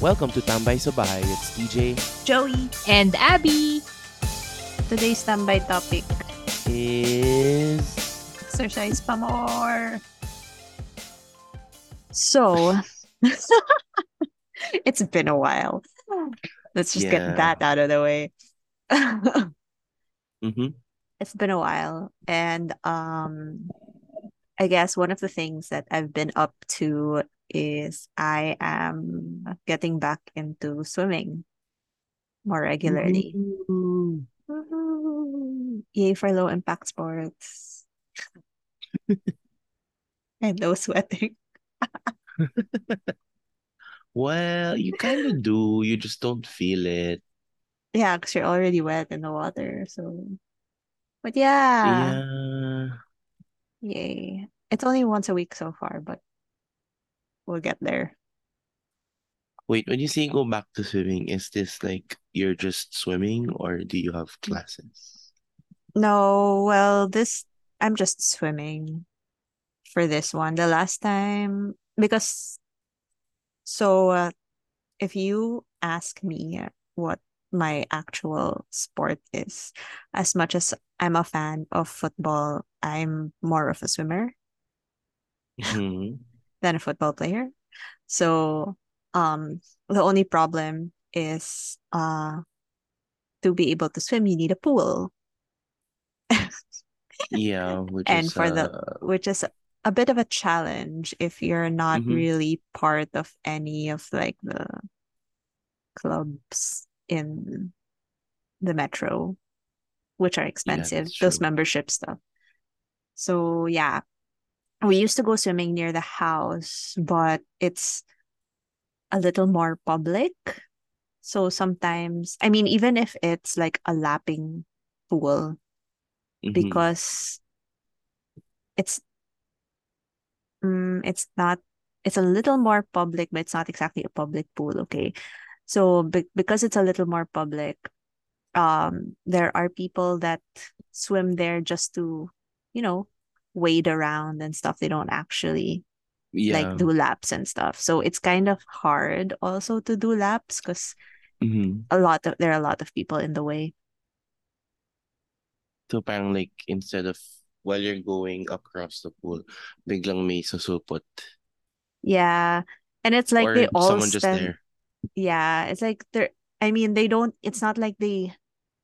Welcome to Tambay sa Bahay. It's TJ. Joey. And Abby. Today's standby topic. Is Exercise pa more. So, it's been a while. Let's just Yeah. get that out of the way. mm-hmm. it's been a while. And um I guess one of the things that I've been up to is I am getting back into swimming more regularly. Mm-hmm. Woohoo. Yay for low impact sports. and no sweating. Well, you kind of do. You just don't feel it. Yeah, because you're already wet in the water. So, but yeah, Yeah. yay. It's only once a week so far, but we'll get there. Wait, when you say go back to swimming, is this like you're just swimming or do you have classes? No, well, this, I'm just swimming for this one. The last time, because, so uh, if you ask me what my actual sport is, as much as I'm a fan of football, I'm more of a swimmer. hmm than a football player. So um the only problem is uh to be able to swim you need a pool. Yeah, which And is for the- uh, which is a bit of a challenge if you're not Mhm. really part of any of like the clubs in the metro, which are expensive, that's those membership stuff. So yeah, we used to go swimming near the house, but it's a little more public. So sometimes, I mean, even if it's like a lapping pool, mhm. because it's mm, it's not it's a little more public but it's not exactly a public pool okay so be- because it's a little more public um there are people that swim there just to you know wade around and stuff they don't actually yeah. like do laps and stuff so it's kind of hard also to do laps because Mhm. a lot of there are a lot of people in the way So parang like instead of while you're going across the pool, biglang may susupot. yeah and it's like or they all someone just there. Yeah, it's like they're, I mean, they don't, it's not like they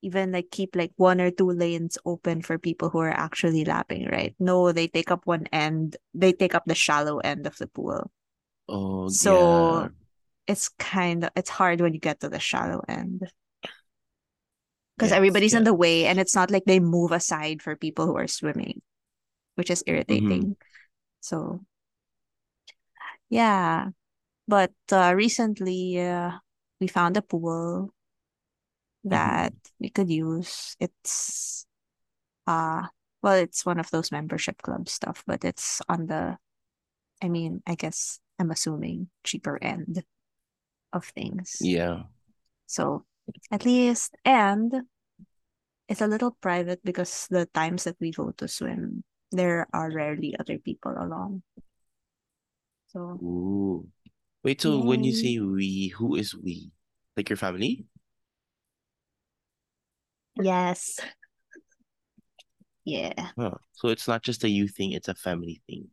even like keep like one or two lanes open for people who are actually lapping, right? No, they take up one end, they take up the shallow end of the pool. Oh, So yeah. it's kind of, it's hard when you get to the shallow end because Gets, everybody's in the way and it's not like they move aside for people who are swimming, which is irritating. So yeah, but uh, recently uh, we found a pool that we could use. It's uh well, it's one of those membership club stuff, but it's on the I mean, I guess I'm assuming cheaper end of things. Yeah. So at least and it's a little private because the times that we go to swim, there are rarely other people along. So Ooh. Wait, so when you say we, who is we? Like your family? Yes. Yeah. So it's not just a you thing, it's a family thing.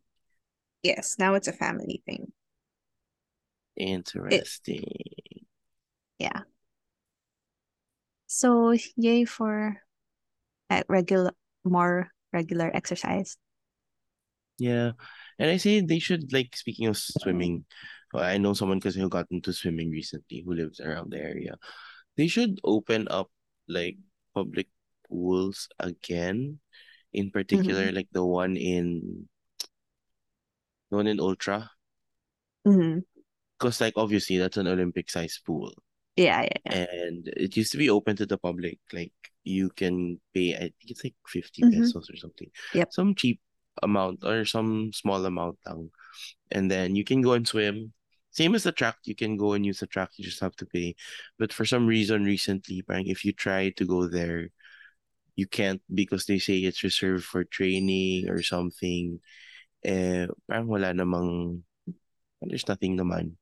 Yes. Now it's a family thing. Interesting. Yeah. So yay for uh, regular more regular exercise. Yeah. And I say they should like speaking of swimming, I know someone because who got into swimming recently who lives around the area. They should open up like public pools again. In particular, like the one in the one in Ultra. hmm Because like obviously that's an Olympic size pool. Yeah, yeah, yeah. And it used to be open to the public. Like you can pay, I think it's like 50 Mhm. pesos or something. Yep. Some cheap amount or some small amount lang. And then you can go and swim. Same as the track, you can go and use the track, you just have to pay. But for some reason recently, parang if you try to go there, you can't because they say it's reserved for training or something. Eh, parang wala namang, there's nothing naman.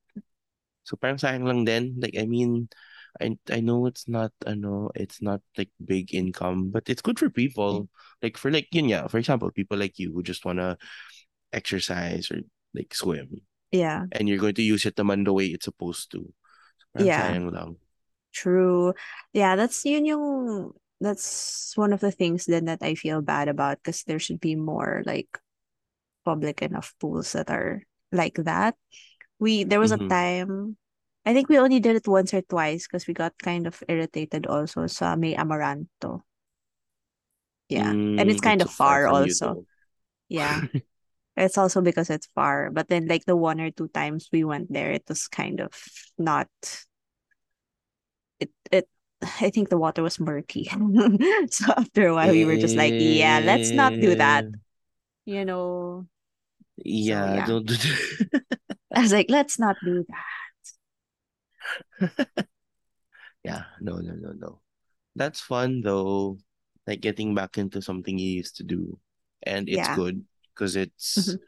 So parang sayang lang din. Like I mean, I I know it's not I know it's not like big income, but it's good for people. Like for like yun yeah, for example, people like you who just wanna exercise or like swim. Yeah. And you're going to use it naman the way it's supposed to. Parang Yeah. sayang lang. True. Yeah, that's yun yung that's one of the things then that I feel bad about because there should be more like public enough pools that are like that. We there was a Mm-hmm. time I think we only did it once or twice because we got kind of irritated also sa may Amaranto. Yeah. And it's Mm, kind of far far from you also. Yeah. It's also because it's far. But then like the one or two times we went there, it was kind of not it it I think the water was murky. so after a while we were just like, yeah, let's not do that. Eh, You know. So yeah, yeah. don't do that. I was like, let's not do that. Yeah, no, no, no, no. That's fun though. Like getting back into something you used to do. And it's Yeah. good because it's Mhm.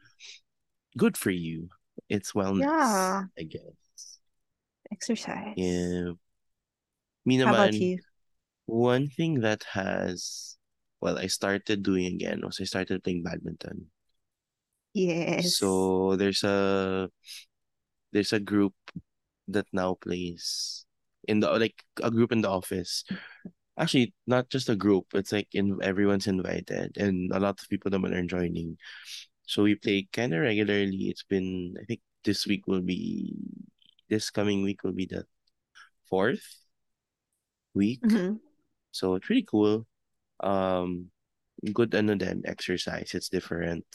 good for you. It's wellness, Yeah. I guess. Exercise. Yeah. Me How about you? one thing that has, well, I started doing again was I started playing badminton. Yes. So there's a there's a group that now plays in the like a group in the office. Actually, not just a group. It's like in everyone's invited, and a lot of people naman are joining. So we play kind of regularly. It's been I think this week will be this coming week will be the fourth week. Mhm. So it's really cool. Um, good ano then exercise. It's different.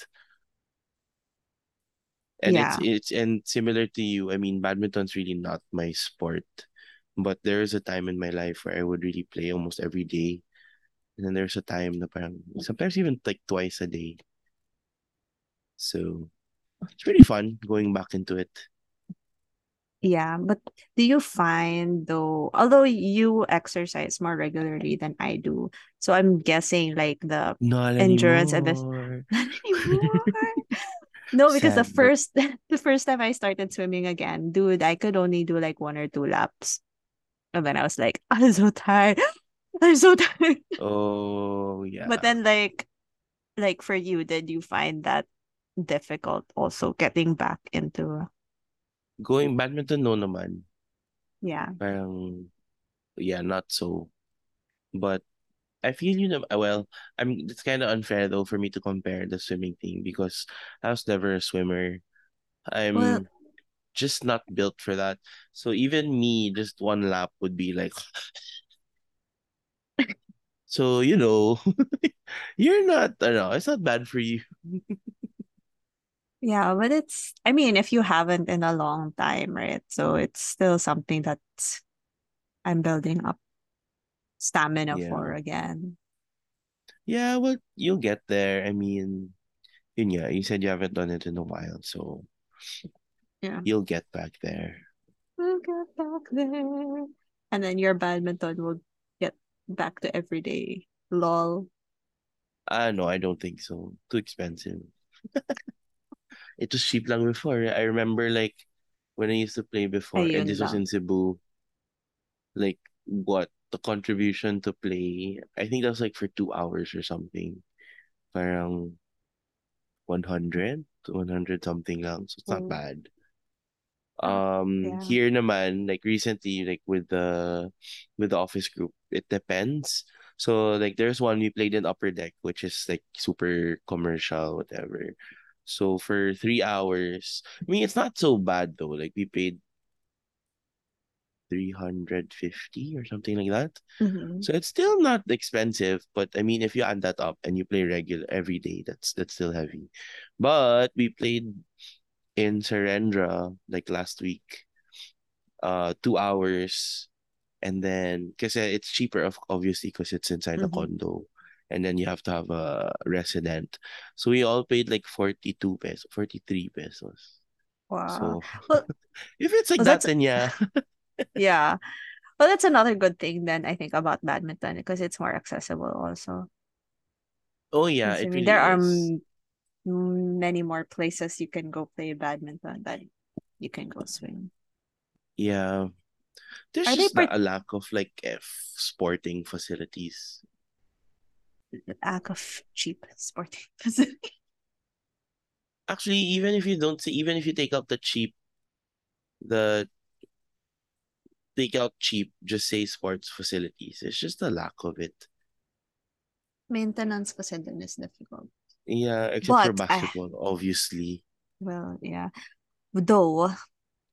And it's it's and similar to you, I mean, badminton's really not my sport. But there is a time in my life where I would really play almost every day. And then there's a time na parang sometimes even like twice a day. So it's really fun going back into it. Yeah, but do you find though, although you exercise more regularly than I do, so I'm guessing like the Not endurance and the anymore. not anymore. No, because the Sad, but first the first time I started swimming again, dude, I could only do like one or two laps. And then I was like, I'm so tired. I'm so tired. oh yeah. But then like like for you, did you find that difficult also getting back into Going badminton, no naman. yeah. Parang, yeah, not so. But I feel you know, well, I'm, it's kind of unfair though for me to compare the swimming thing because I was never a swimmer. I'm just not built for that. So even me, just one lap would be like, so, you know, you're not, I don't know, it's not bad for you. yeah, but it's I mean, if you haven't in a long time, right? So it's still something that I'm building up stamina for again. Yeah, well, you'll get there. I mean, yun yeah, you said you haven't done it in a while, so Yeah. you'll get back there. We'll get back there. And then your badminton will get back to everyday. Lol. Ah, no, I don't think so. Too expensive. It was cheap lang before. I remember like when I used to play before, and Ayun this was in Cebu, like what the contribution to play, I think that was like for two hours or something. Parang 100 to 100 something lang. So it's not Oh, bad. Ah, Um, yeah. here naman, like recently, like with the with the office group, it depends. So like there's one we played in Upper Deck, which is like super commercial, whatever. So for three hours, I mean it's not so bad though. Like we paid 350 or something like that. Mhm. So it's still not expensive, but I mean if you add that up and you play regular every day, that's that's still heavy. But we played in Serendra like last week, uh, two hours, and then because it's cheaper, of obviously, because it's inside a Mhm. condo, and then you have to have a resident. So we all paid like 42 pesos, 43 pesos. Wow. So Well, if it's like well, that, then yeah, yeah. Well, that's another good thing then I think about badminton because it's more accessible also. oh yeah, I mean, really there are is. m- many more places you can go play badminton than you can go swim. Yeah. There's Are just part a lack of like F sporting facilities. lack of cheap sporting facilities. Actually, even if you don't see, even if you take out the cheap, the take out cheap, just say sports facilities. It's just a lack of it. Maintenance kasi din is difficult. Yeah, except for But I basketball, obviously. well, yeah. Though I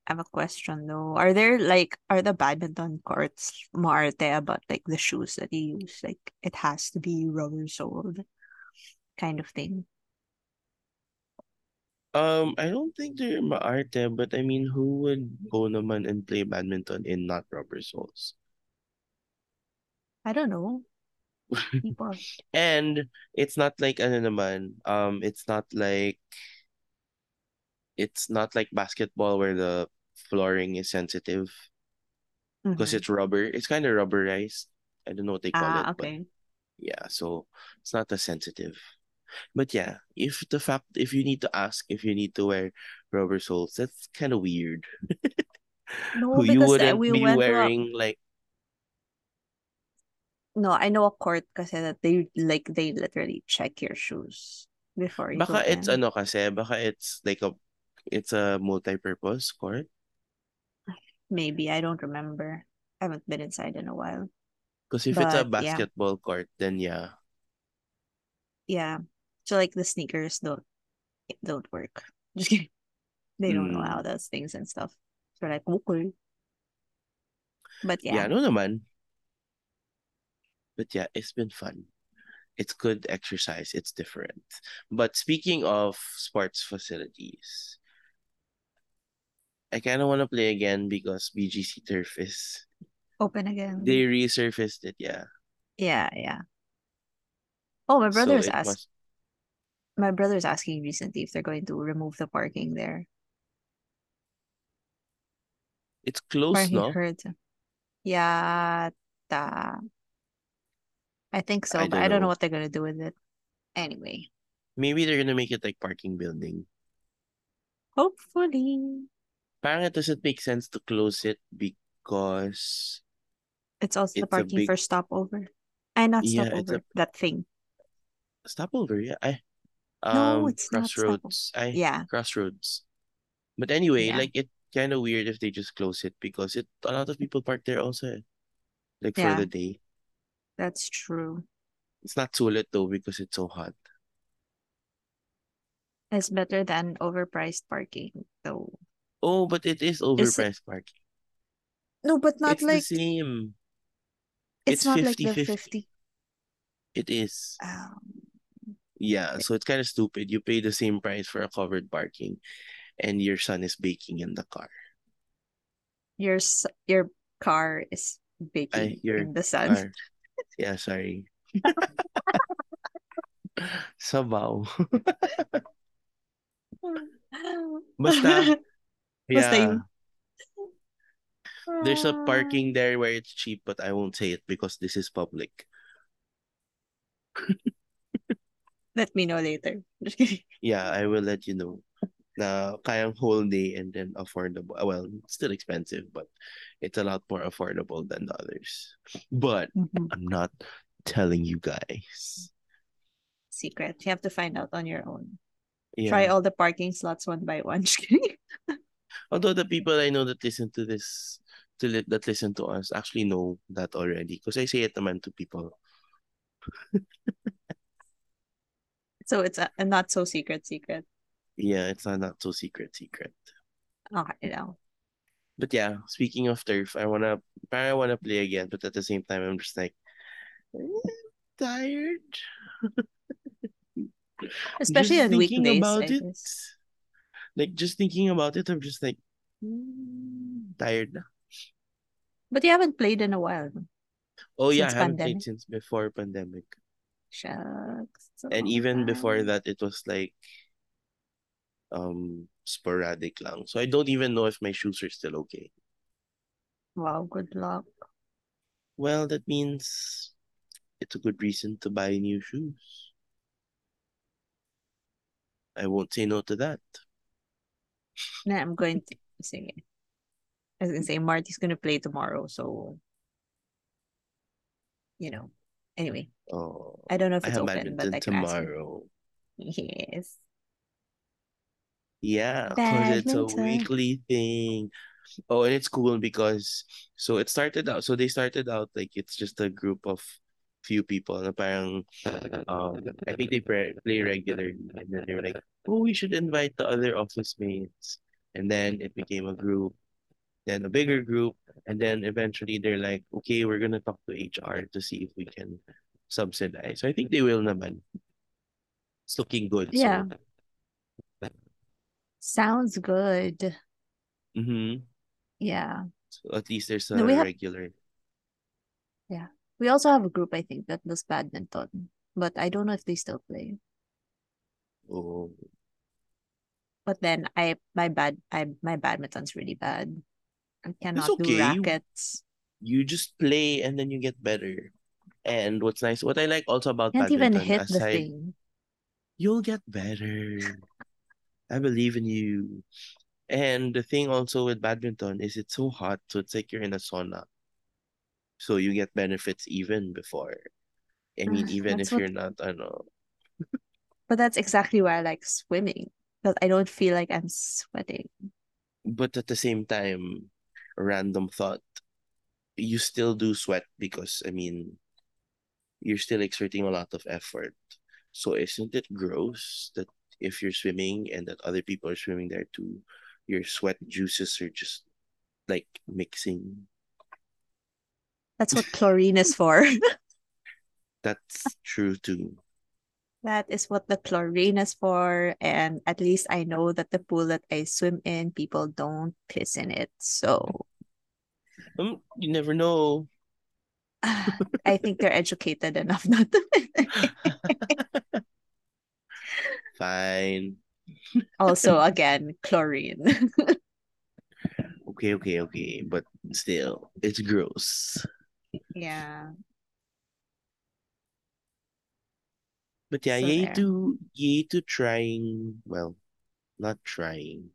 have a question though. Are there like are the badminton courts maarte about like the shoes that you use? Like it has to be rubber soled kind of thing. Um, I don't think they're maarte, but I mean, who would go naman and play badminton in not rubber soles? I don't know. People. And it's not like ano naman, um, it's not like it's not like basketball where the flooring is sensitive because Mhm. it's rubber. It's kind of rubberized. I don't know what they call Ah, it, but okay. yeah, so it's not as sensitive. But yeah, if the fact if you need to ask if you need to wear rubber soles, that's kind of weird. No, You because uh, wouldn't we be went to a wearing like no, I know a court kasi that they like they literally check your shoes before you go baka it's in. ano kasi, baka it's like a it's a multi-purpose court. Maybe I don't remember. I haven't been inside in a while. Because if it's a But yeah, basketball court, then yeah. yeah. So like the sneakers don't don't work. Just kidding. They don't allow Mm. those things and stuff. So like, okay. But Yeah, yeah, no naman. But yeah, it's been fun. It's good exercise. It's different. But speaking of sports facilities, I kind of want to play again because BGC Turf is open again. they resurfaced it, yeah. Yeah, yeah. Oh, my So brother's it asked must my brother's asking recently if they're going to remove the parking there. it's close, no? Yeah, ta. I think so, I but don't I don't know know. what they're gonna do with it. Anyway, Maybe they're gonna make it like parking building. hopefully Parang it doesn't make sense to close it because it's also the it's a parking big for stopover. And not yeah, it's a stopover, that thing. stopover, yeah. I No, um it's not stopover. crossroads. I Yeah, crossroads. But anyway, yeah, like it kind of weird if they just close it because it a lot of people park there also, eh, like for yeah, the day. That's true. It's not too sulit though because it's so hot. It's better than overpriced parking, though. Oh, but it is Is it? overpriced parking. No, but not It's the like same. it's It's not like the 50. 50. It is. Um, Yeah, so it's kind of stupid. You pay the same price for a covered parking and your son is baking in the car. your your car is I baking your in the sun. car. Yeah, sorry. Sabaw. Basta, Basta yeah. yun. There's a Ah, parking there where it's cheap, but I won't say it because this is public. Let me know later. Yeah, I will let you know. Na kayang whole day and then affordable. Well, still expensive, but it's a lot more affordable than the others. But Mhm. I'm not telling you guys. Secret. You have to find out on your own. Try all the parking slots one by one. Although the people I know that listen to this, to li- that listen to us, actually know that already. Because I say it naman to people. So it's a, a not so secret secret. Yeah, it's not, not so secret, secret. Okay, now. But yeah, speaking of turf, I wanna, I wanna play again, but at the same time, I'm just like, eh, tired. Especially Just on thinking weekdays, about it, like just thinking about it, I'm just like, mm, tired na. But you haven't played in a while? Oh yeah, I haven't played since before pandemic. Shucks. And even before that, it was like um sporadic lang. So I don't even know if my shoes are still okay. Wow, good luck. Well, that means it's a good reason to buy new shoes. I won't say no to that. Na I'm going to sige. I was gonna say Marty's gonna play tomorrow, so you know. Anyway, Oh, I don't know if it's open, but badminton I can ask him. tomorrow. Yes. Yeah, because it's a weekly thing. Oh, and it's cool because so it started out so they started out like it's just a group of few people na parang um I think they play, play regularly and then they were like, oh, we should invite the other office mates. And then it became a group, then a bigger group, and then eventually they're like, okay, we're gonna talk to HR to see if we can subsidize. So I think they will naman. It's looking good. Yeah. So Sounds good. mhm. Yeah. So at least there's a No, have regular. yeah. We also have a group, I think, that does badminton. But I don't know if they still play. Oh, But then I my bad I my badminton's really bad. I cannot do okay. You rackets. you just play and then you get better. And what's nice, what I like also about Can't even badminton, hit the thing. you'll get better. I believe in you. And the thing also with badminton is it's so hot, so it's like you're in a sauna. So you get benefits even before. I mean, Ah, even if what you're not, I don't know. but that's exactly why I like swimming. Because I don't feel like I'm sweating. But at the same time, random thought, you still do sweat because, I mean, you're still exerting a lot of effort. So isn't it gross that if you're swimming and that other people are swimming there too, your sweat juices are just like mixing? That's what chlorine is for. That's true too. That is what the chlorine is for. And at least I know that the pool that I swim in, people don't piss in it. So Um, you never know. I think they're educated enough not to. Fine. also, again, chlorine. Okay, okay, okay. But still, it's gross. yeah. But yeah, So yay there. to yay to trying. Well, not trying.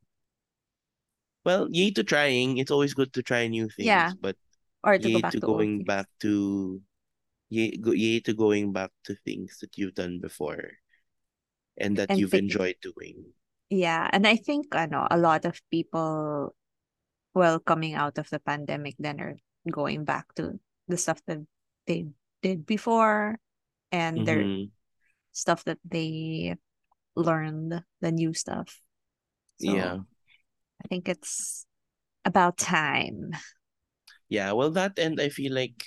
Well, yay to trying. It's always good to try new things, Yeah. but Or to go back to to going back to yay, go, yay to going back to things that you've done before and that And you've think, enjoyed doing. yeah. And I think ano, a lot of people, well, coming out of the pandemic, then are going back to the stuff that they did before and their Mm-hmm. stuff that they learned, the new stuff. So Yeah. I think it's about time. Yeah, well, that and I feel like,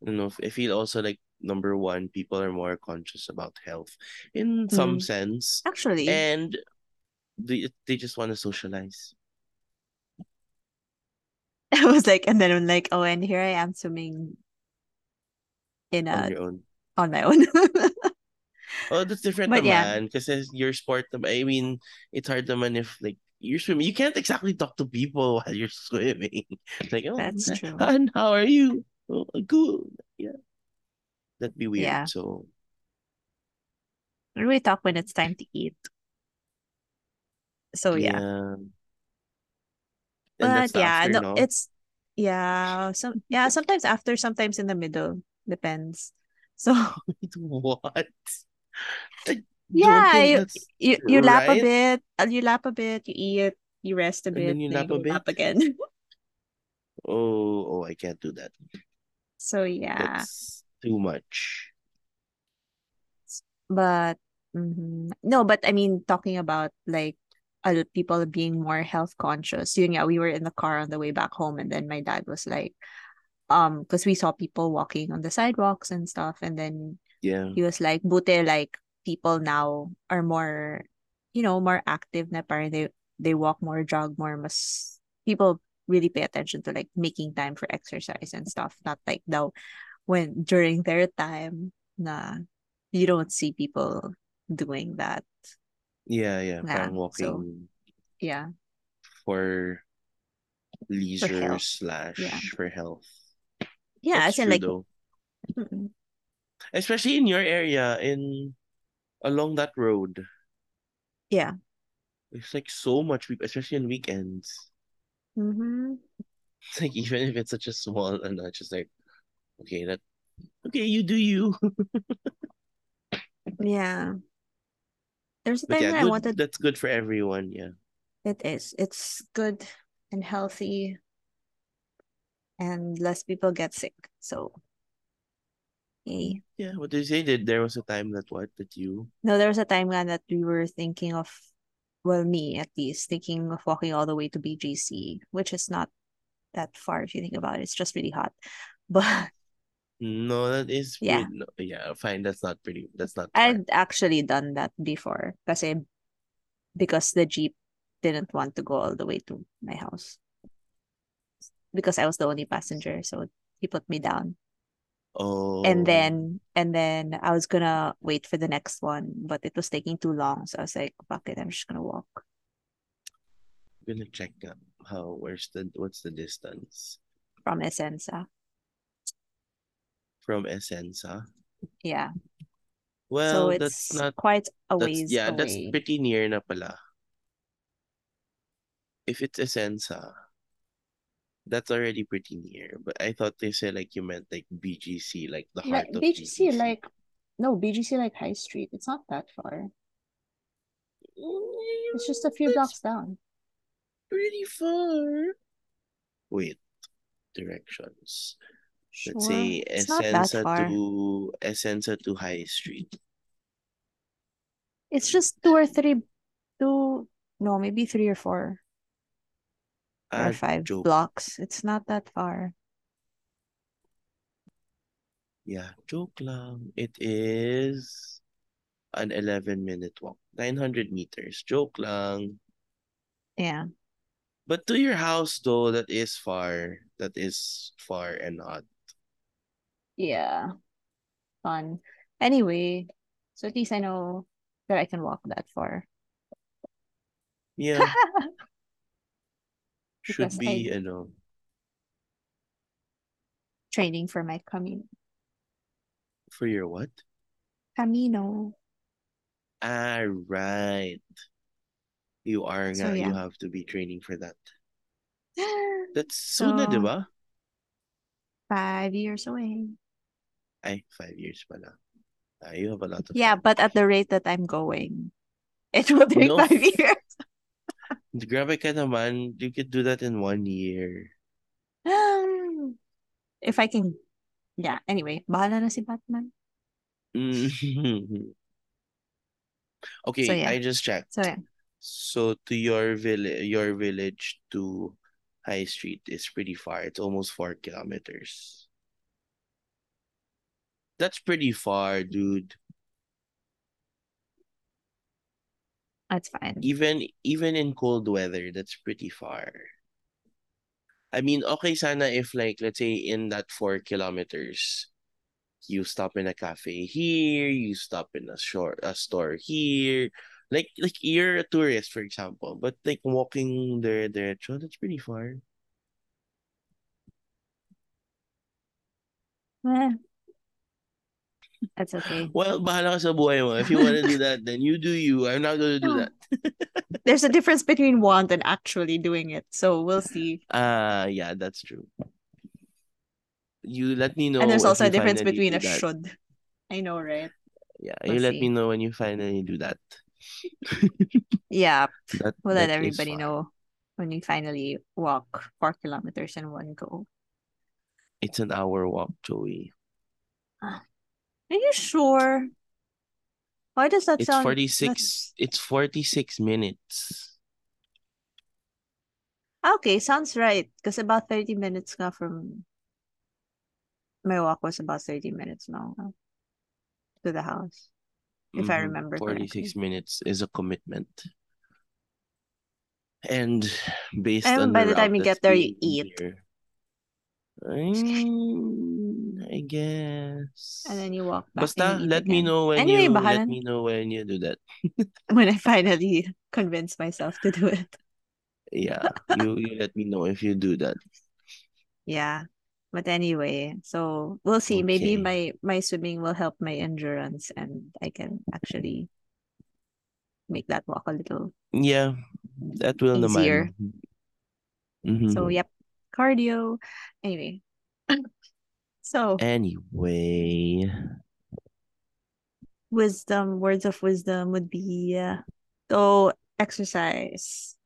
you know, I feel also like number one, people are more conscious about health in some Mm. sense, Actually, and they they just want to socialize I was like, and then I'm like, oh, and here I am swimming in on a own. on my own. Oh, that's different But yeah, naman. Kasi your sport, I mean, it's hard naman if like you're swimming. You can't exactly talk to people while you're swimming. Like, oh, that's true. and how are you? Oh, good. Yeah, that'd be weird. Yeah. So We talk when it's time to eat. So yeah. yeah, But yeah, after, no, no? it's yeah, So yeah, sometimes after, sometimes in the middle. Depends. So what? I yeah, you you, you lap a bit, uh, you lap a bit, you eat, you rest a And bit, then you then you lap a go lap bit. again. Oh, oh, I can't do that. So yeah, That's too much. but mhm. no, but I mean, talking about like other people being more health conscious. Yun nga, we were in the car on the way back home, and then my dad was like, um, because we saw people walking on the sidewalks and stuff, and then Yeah. he was like, "Buti like people now are more, you know, more active na parang they they walk more, jog more, mas people really pay attention to like making time for exercise and stuff. Not like now when during their time na you don't see people doing that. Yeah, yeah. Nah. Parang So yeah, for leisure health. slash Yeah. for health. Yeah, That's as in like mm-mm. Especially in your area, in along that road. yeah. It's like so much especially on weekends. Mm-hmm. It's like even if it's such a small and not just like okay that okay you do you Yeah. There's a time yeah when I wanted that's good for everyone yeah it is. It's good and healthy and less people get sick. So yay. yeah what did you say that there was a time that what that you No, there was a time that we were thinking of well, me at least, thinking of walking all the way to BGC, which is not that far if you think about it. It's just really hot. But no that is yeah, pretty no, yeah fine that's not pretty that's not I'd actually done that before kasi because the Jeep didn't want to go all the way to my house. Because I was the only passenger, so he put me down. oh And then and then I was gonna wait for the next one, but it was taking too long. So I was like, fuck it, I'm just gonna walk I'm gonna check up how where's the what's the distance from Essensa. From Essensa Yeah. well so that's it's not quite a that's ways yeah that's pretty near na pala if it's Essensa that's already pretty near but I thought they said like you meant like BGC like the heart of BGC, BGC like no, BGC like High Street. It's not that far. Mm, it's just a few That's blocks down. pretty far wait directions Sure. let's say It's Essensa to Essensa to High Street. It's just two or three, two, no, maybe three or four. Or ah five joke blocks. It's not that far. yeah joke lang. It is an 11 minute walk 900 meters. Joke lang. Yeah. but to your house though that is far that is far and hot Yeah. Fun. Anyway, so at least I know that I can walk that far. yeah should Because be I know. training for my Camino. for your what Camino. ah right you are So nga you have to be training for that that's So soon na diba five years away. Ay five years pala ah, you have a lot of Yeah, time but at the rate that I'm going, it will take no five years. grabe ka naman you could do that in one year If I can, yeah. Anyway, bahala na si Batman. Mm. So yeah. I just checked. So yeah. So to your village, your village to High Street is pretty far. It's almost four kilometers. That's pretty far, dude. That's fine. Even even in cold weather, that's pretty far. I mean, okay sana if like let's say in that four kilometers, you stop in a cafe here, you stop in a short a store here. Like like you're a tourist, for example, but like walking there there, that's pretty far. Eh, that's okay. Well, bahala ka sa buhay mo. If you want to do that, then you do you. I'm not gonna do No. that. There's a difference between want and actually doing it. So we'll see. Ah, yeah, that's true. You let me know And there's also a difference between a that. should. I know, right? Yeah, We'll you let me know when you finally do that. Yeah. That We'll let everybody know when you finally walk four kilometers in one go. It's an hour walk, Joey. Are you sure? Why does that It's sound 46 it's 46 minutes. okay? Sounds right. Because about 30 minutes nga from my walk was about 30 minutes now to the house, if I Mhm. remember 46 correctly. minutes is a commitment. And based And on by the the time you get there, you eat. here, mm, I guess. And then you walk back Basta, let me know when Anyway, you bahala let me know when you do that. When I finally convince myself to do it. Yeah, you you let me know if you do that. Yeah. But anyway, so we'll see. Maybe my my swimming will help my endurance and I can actually make that walk a little Yeah, that will easier. naman. So, Mhm. yep, cardio. Anyway. so, Anyway. wisdom, words of wisdom would be uh, go exercise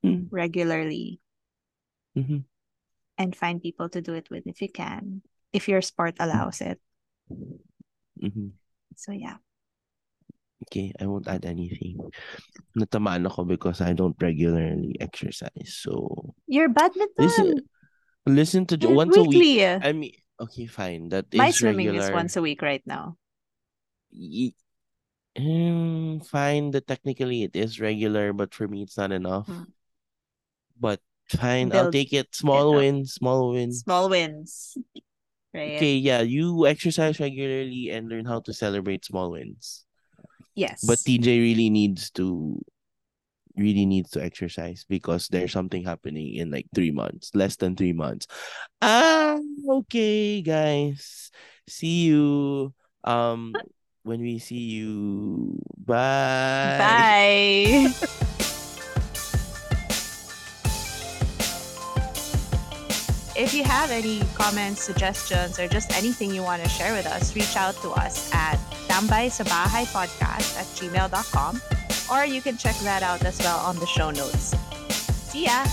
Mm. regularly Mhm. and find people to do it with if you can, if your sport allows it. Mhm. So, yeah. Okay, I won't add anything. Natamaan ako because I don't regularly exercise. So Your badminton. listen, listen to Yeah, once a week. I mean, okay, fine. That is My swimming regular. is once a week right now. Ye- Mm, fine that technically it is regular, but for me it's not enough. Hmm. But fine, I'll take it. Small wins, small wins. Small wins. Right. Okay, yeah, you exercise regularly and learn how to celebrate small wins. Yes. But TJ really needs to really needs to exercise because there's something happening in like three months, less than three months. Ah, okay, guys. See you. Um, when we see you. Bye. Bye. If you have any comments, suggestions, or just anything you want to share with us, reach out to us at tambay sa podcast at gmail.com or you can check that out as well on the show notes. See ya!